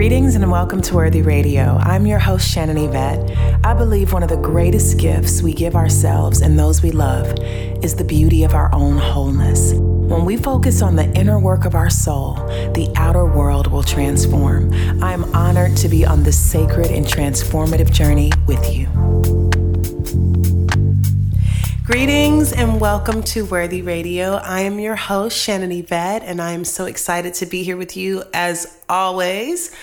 Greetings and welcome to Worthy Radio. I'm your host, Shannon Yvette. I believe one of the greatest gifts we give ourselves and those we love is the beauty of our own wholeness. When we focus on the inner work of our soul, the outer world will transform. I am honored to be on this sacred and transformative journey with you. Greetings and welcome to Worthy Radio. I am your host, Shannon Yvette, and I am so excited to be here with you as always.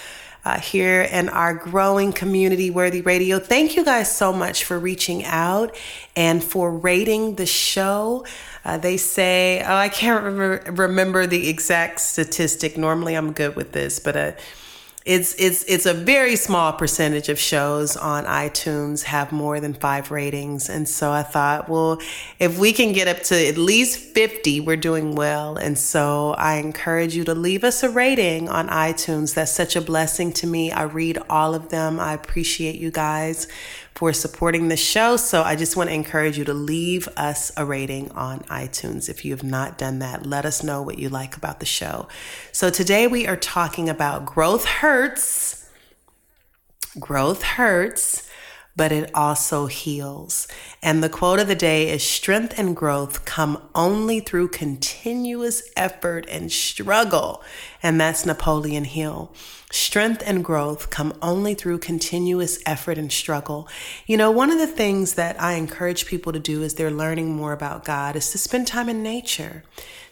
Uh, here in our growing community, Worthy Radio. Thank you guys so much for reaching out and for rating the show. Uh, they say, oh, I can't remember, remember the exact statistic. Normally I'm good with this, but uh, it's it's it's a very small percentage of shows on iTunes have more than five ratings, and so I thought, well, if we can get up to at least fifty, we're doing well. And so I encourage you to leave us a rating on iTunes. That's such a blessing to me. I read all of them. I appreciate you guys for supporting the show. So I just want to encourage you to leave us a rating on iTunes. If you have not done that, let us know what you like about the show. So today we are talking about growth hurts. Growth hurts but it also heals. And the quote of the day is strength and growth come only through continuous effort and struggle. And that's Napoleon Hill. Strength and growth come only through continuous effort and struggle. You know, one of the things that I encourage people to do as they're learning more about God is to spend time in nature.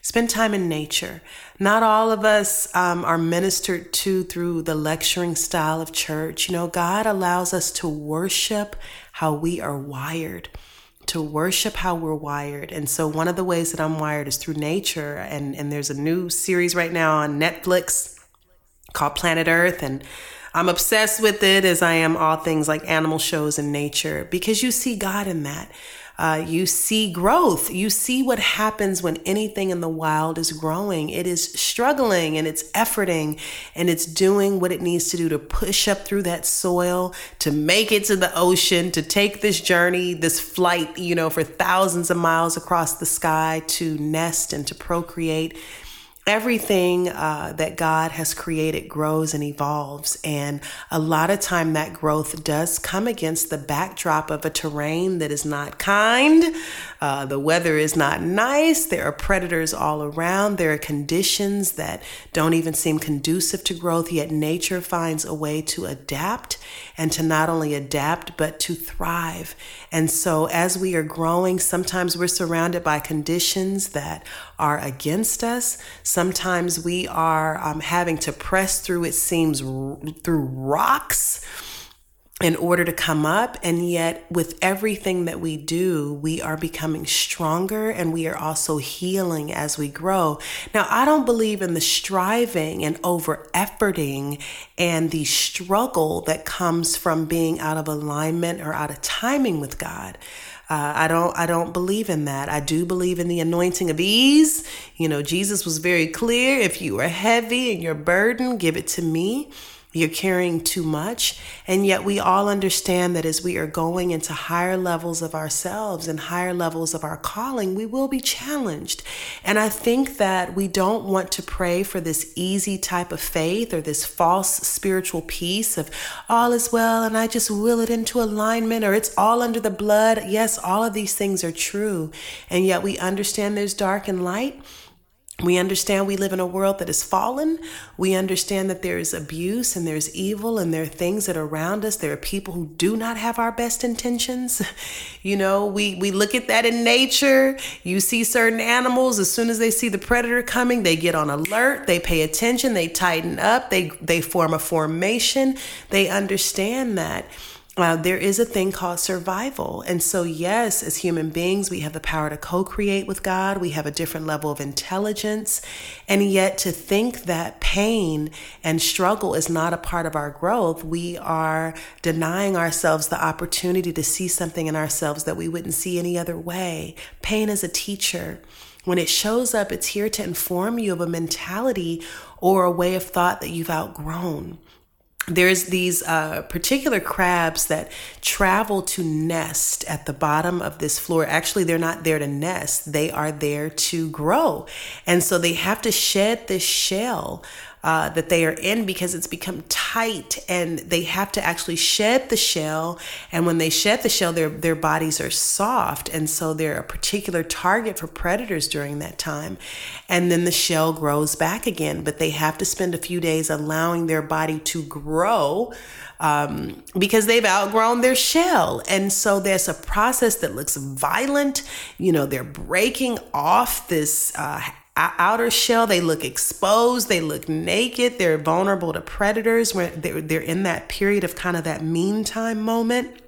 Spend time in nature. Not all of us um, are ministered to through the lecturing style of church. You know, God allows us to worship how we are wired to worship how we're wired. And so one of the ways that I'm wired is through nature. And, and there's a new series right now on Netflix called Planet Earth. And I'm obsessed with it as I am all things like animal shows and nature because you see God in that. Uh, you see growth. You see what happens when anything in the wild is growing. It is struggling and it's efforting and it's doing what it needs to do to push up through that soil, to make it to the ocean, to take this journey, this flight, you know, for thousands of miles across the sky to nest and to procreate everything uh, that God has created grows and evolves. And a lot of time that growth does come against the backdrop of a terrain that is not kind. Uh, the weather is not nice. There are predators all around. There are conditions that don't even seem conducive to growth, yet nature finds a way to adapt and to not only adapt, but to thrive. And so as we are growing, sometimes we're surrounded by conditions that are against us. Sometimes we are um, having to press through, it seems, r- through rocks in order to come up. And yet, with everything that we do, we are becoming stronger and we are also healing as we grow. Now, I don't believe in the striving and over efforting and the struggle that comes from being out of alignment or out of timing with God. Uh, I don't I don't believe in that. I do believe in the anointing of ease. You know, Jesus was very clear. If you are heavy and you're burdened, give it to me you're carrying too much. And yet, we all understand that as we are going into higher levels of ourselves and higher levels of our calling, we will be challenged. And I think that we don't want to pray for this easy type of faith or this false spiritual peace of all is well and I just will it into alignment or it's all under the blood. Yes, all of these things are true. And yet, we understand there's dark and light. We understand we live in a world that is fallen. We understand that there is abuse and there's evil and there are things that are around us. There are people who do not have our best intentions. You know, we, we look at that in nature. You see certain animals, as soon as they see the predator coming, they get on alert, they pay attention, they tighten up, they, they form a formation. They understand that uh, there is a thing called survival. And so, yes, as human beings, we have the power to co create with God. We have a different level of intelligence. And yet, to think that pain and struggle is not a part of our growth, we are denying ourselves the opportunity to see something in ourselves that we wouldn't see any other way. Pain is a teacher. When it shows up, it's here to inform you of a mentality or a way of thought that you've outgrown there's these uh, particular crabs that travel to nest at the bottom of this floor. Actually, they're not there to nest, they are there to grow. And so they have to shed this shell uh, that they are in because it's become tight and they have to actually shed the shell. And when they shed the shell, their, their bodies are soft. And so they're a particular target for predators during that time. And then the shell grows back again, but they have to spend a few days allowing their body to grow um, because they've outgrown their shell. And so there's a process that looks violent. You know, they're breaking off this. Uh, outer shell. They look exposed. They look naked. They're vulnerable to predators. When they're, they're in that period of kind of that meantime moment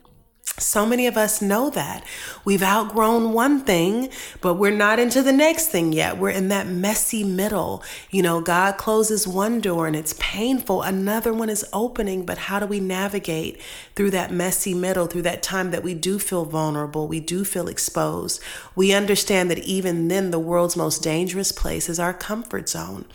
so many of us know that. We've outgrown one thing, but we're not into the next thing yet. We're in that messy middle. You know, God closes one door and it's painful, another one is opening. But how do we navigate through that messy middle, through that time that we do feel vulnerable, we do feel exposed? We understand that even then, the world's most dangerous place is our comfort zone.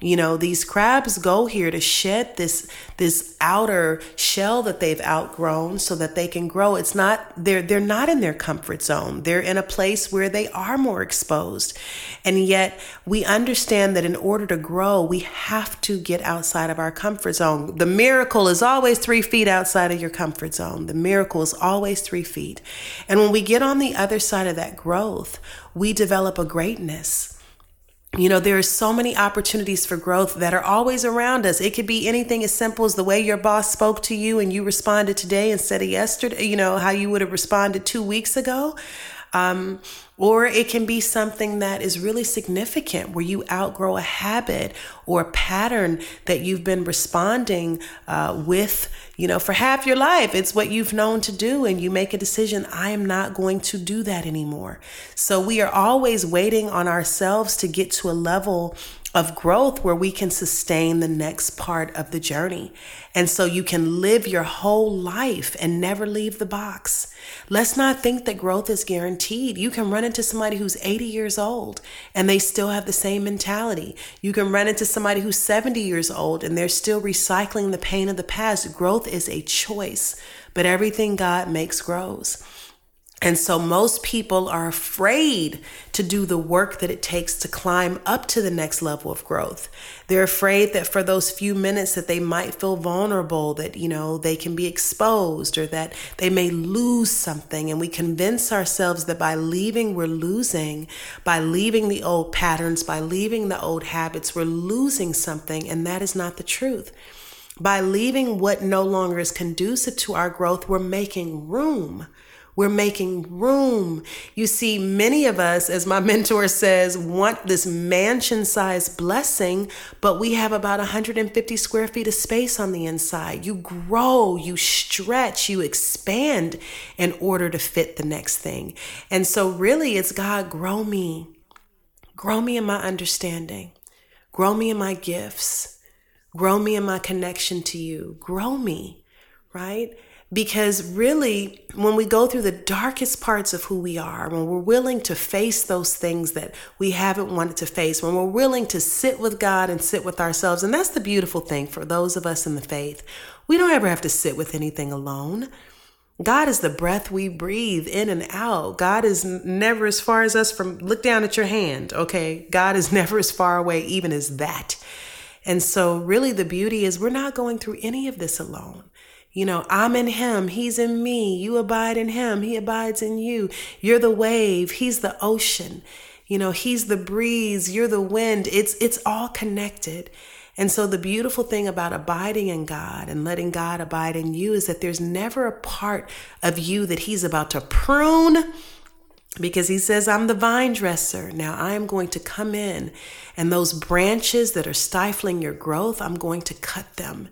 You know, these crabs go here to shed this this outer shell that they've outgrown so that they can grow. It's not they're they're not in their comfort zone. They're in a place where they are more exposed. And yet we understand that in order to grow, we have to get outside of our comfort zone. The miracle is always 3 feet outside of your comfort zone. The miracle is always 3 feet. And when we get on the other side of that growth, we develop a greatness you know, there are so many opportunities for growth that are always around us. It could be anything as simple as the way your boss spoke to you and you responded today instead of yesterday, you know, how you would have responded two weeks ago. Um, or it can be something that is really significant where you outgrow a habit or a pattern that you've been responding uh, with, you know, for half your life. It's what you've known to do, and you make a decision I am not going to do that anymore. So we are always waiting on ourselves to get to a level of growth where we can sustain the next part of the journey. And so you can live your whole life and never leave the box. Let's not think that growth is guaranteed. You can run into somebody who's 80 years old and they still have the same mentality. You can run into somebody who's 70 years old and they're still recycling the pain of the past. Growth is a choice, but everything God makes grows. And so most people are afraid to do the work that it takes to climb up to the next level of growth. They're afraid that for those few minutes that they might feel vulnerable, that, you know, they can be exposed or that they may lose something. And we convince ourselves that by leaving, we're losing. By leaving the old patterns, by leaving the old habits, we're losing something. And that is not the truth. By leaving what no longer is conducive to our growth, we're making room we're making room. You see, many of us, as my mentor says, want this mansion sized blessing, but we have about 150 square feet of space on the inside. You grow, you stretch, you expand in order to fit the next thing. And so, really, it's God, grow me. Grow me in my understanding. Grow me in my gifts. Grow me in my connection to you. Grow me, right? Because really, when we go through the darkest parts of who we are, when we're willing to face those things that we haven't wanted to face, when we're willing to sit with God and sit with ourselves, and that's the beautiful thing for those of us in the faith, we don't ever have to sit with anything alone. God is the breath we breathe in and out. God is never as far as us from look down at your hand, okay? God is never as far away even as that. And so really the beauty is we're not going through any of this alone. You know, I'm in him, he's in me. You abide in him, he abides in you. You're the wave, he's the ocean. You know, he's the breeze, you're the wind. It's it's all connected. And so the beautiful thing about abiding in God and letting God abide in you is that there's never a part of you that he's about to prune because he says, I'm the vine dresser. Now I am going to come in, and those branches that are stifling your growth, I'm going to cut them.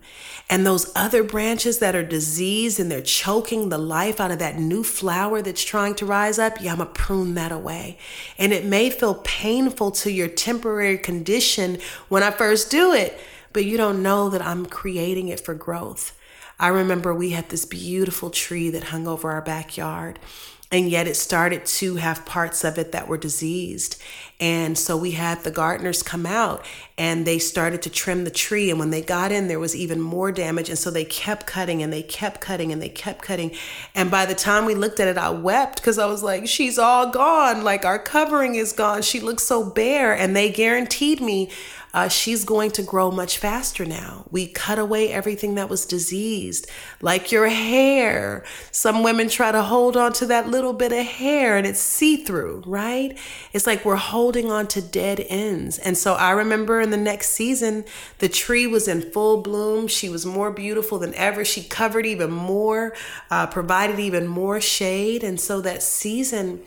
And those other branches that are diseased and they're choking the life out of that new flower that's trying to rise up, yeah, I'm going to prune that away. And it may feel painful to your temporary condition when I first do it, but you don't know that I'm creating it for growth. I remember we had this beautiful tree that hung over our backyard and yet it started to have parts of it that were diseased. And so we had the gardeners come out and they started to trim the tree. And when they got in, there was even more damage. And so they kept cutting and they kept cutting and they kept cutting. And by the time we looked at it, I wept because I was like, she's all gone. Like our covering is gone. She looks so bare. And they guaranteed me uh, she's going to grow much faster now. We cut away everything that was diseased, like your hair. Some women try to hold on to that little bit of hair and it's see through, right? It's like we're holding on to dead ends. And so I remember in the next season, the tree was in full bloom. She was more beautiful than ever. She covered even more, uh, provided even more shade. And so that season,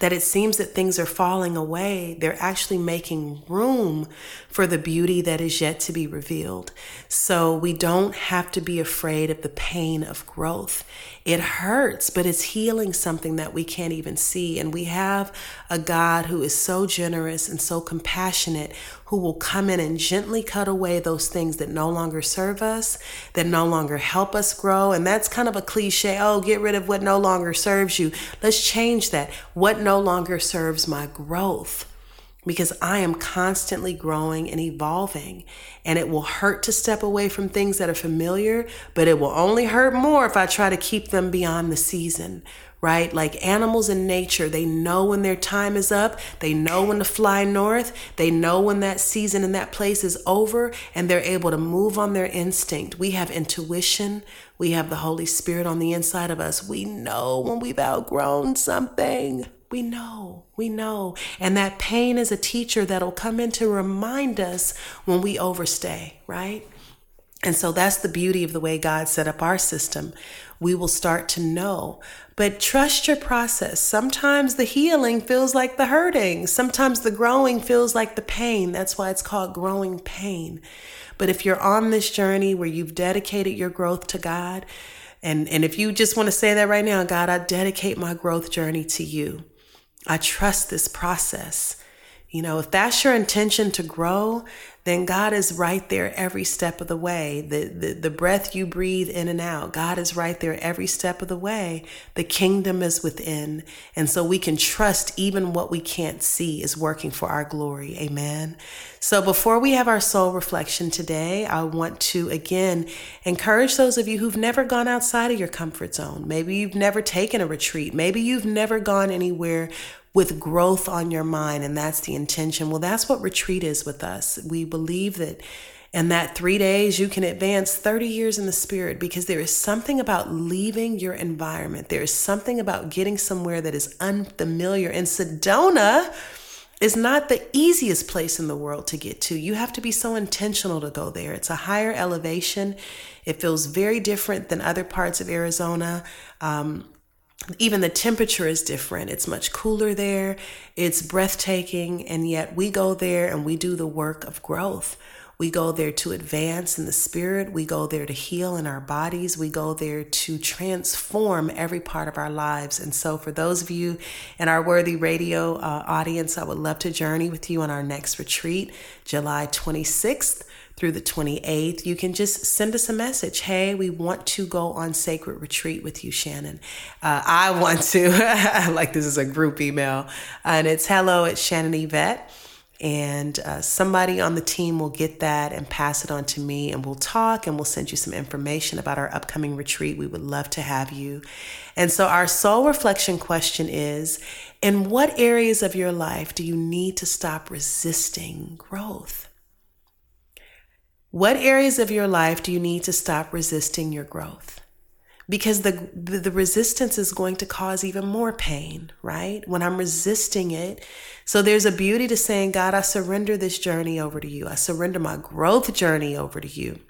that it seems that things are falling away, they're actually making room for the beauty that is yet to be revealed. So we don't have to be afraid of the pain of growth. It hurts, but it's healing something that we can't even see. And we have a God who is so generous and so compassionate who will come in and gently cut away those things that no longer serve us, that no longer help us grow. And that's kind of a cliche oh, get rid of what no longer serves you. Let's change that. What no longer serves my growth? Because I am constantly growing and evolving. And it will hurt to step away from things that are familiar, but it will only hurt more if I try to keep them beyond the season, right? Like animals in nature, they know when their time is up, they know when to fly north, they know when that season and that place is over, and they're able to move on their instinct. We have intuition, we have the Holy Spirit on the inside of us. We know when we've outgrown something. We know, we know. And that pain is a teacher that'll come in to remind us when we overstay, right? And so that's the beauty of the way God set up our system. We will start to know. But trust your process. Sometimes the healing feels like the hurting. Sometimes the growing feels like the pain. That's why it's called growing pain. But if you're on this journey where you've dedicated your growth to God, and, and if you just want to say that right now, God, I dedicate my growth journey to you. I trust this process. You know, if that's your intention to grow, then God is right there every step of the way. The, the, the breath you breathe in and out, God is right there every step of the way. The kingdom is within. And so we can trust even what we can't see is working for our glory. Amen. So before we have our soul reflection today, I want to again encourage those of you who've never gone outside of your comfort zone. Maybe you've never taken a retreat. Maybe you've never gone anywhere with growth on your mind, and that's the intention. Well, that's what retreat is with us. We believe that in that three days, you can advance 30 years in the spirit because there is something about leaving your environment. There is something about getting somewhere that is unfamiliar. And Sedona is not the easiest place in the world to get to. You have to be so intentional to go there. It's a higher elevation. It feels very different than other parts of Arizona. Um, even the temperature is different. It's much cooler there. It's breathtaking. And yet we go there and we do the work of growth. We go there to advance in the spirit. We go there to heal in our bodies. We go there to transform every part of our lives. And so, for those of you in our Worthy Radio uh, audience, I would love to journey with you on our next retreat, July 26th through the 28th, you can just send us a message. Hey, we want to go on sacred retreat with you, Shannon. Uh, I want to, like this is a group email, and it's hello at Shannon Yvette. And uh, somebody on the team will get that and pass it on to me, and we'll talk and we'll send you some information about our upcoming retreat. We would love to have you. And so, our soul reflection question is In what areas of your life do you need to stop resisting growth? What areas of your life do you need to stop resisting your growth? Because the, the, the resistance is going to cause even more pain, right? When I'm resisting it. So there's a beauty to saying, God, I surrender this journey over to you. I surrender my growth journey over to you.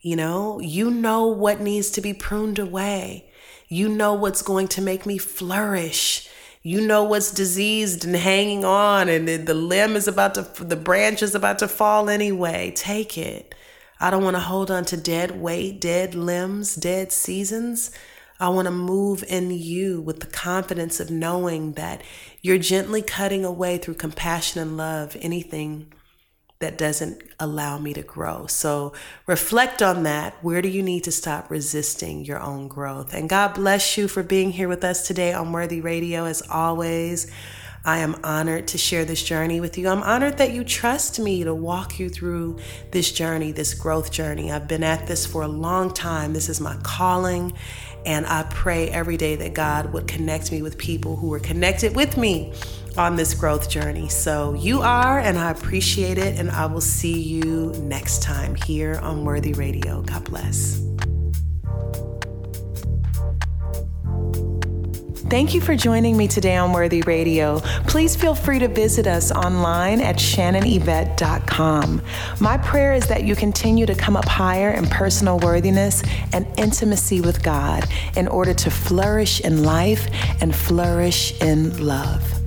You know, you know what needs to be pruned away. You know what's going to make me flourish you know what's diseased and hanging on and the, the limb is about to the branch is about to fall anyway. Take it. I don't want to hold on to dead weight dead limbs dead seasons. I want to move in you with the confidence of knowing that you're gently cutting away through compassion and love anything that doesn't allow me to grow. So reflect on that. Where do you need to stop resisting your own growth? And God bless you for being here with us today on Worthy Radio. As always, I am honored to share this journey with you. I'm honored that you trust me to walk you through this journey, this growth journey. I've been at this for a long time. This is my calling. And I pray every day that God would connect me with people who are connected with me on this growth journey. So you are, and I appreciate it. And I will see you next time here on Worthy Radio. God bless. Thank you for joining me today on Worthy Radio. Please feel free to visit us online at shannonyvette.com. My prayer is that you continue to come up higher in personal worthiness and intimacy with God in order to flourish in life and flourish in love.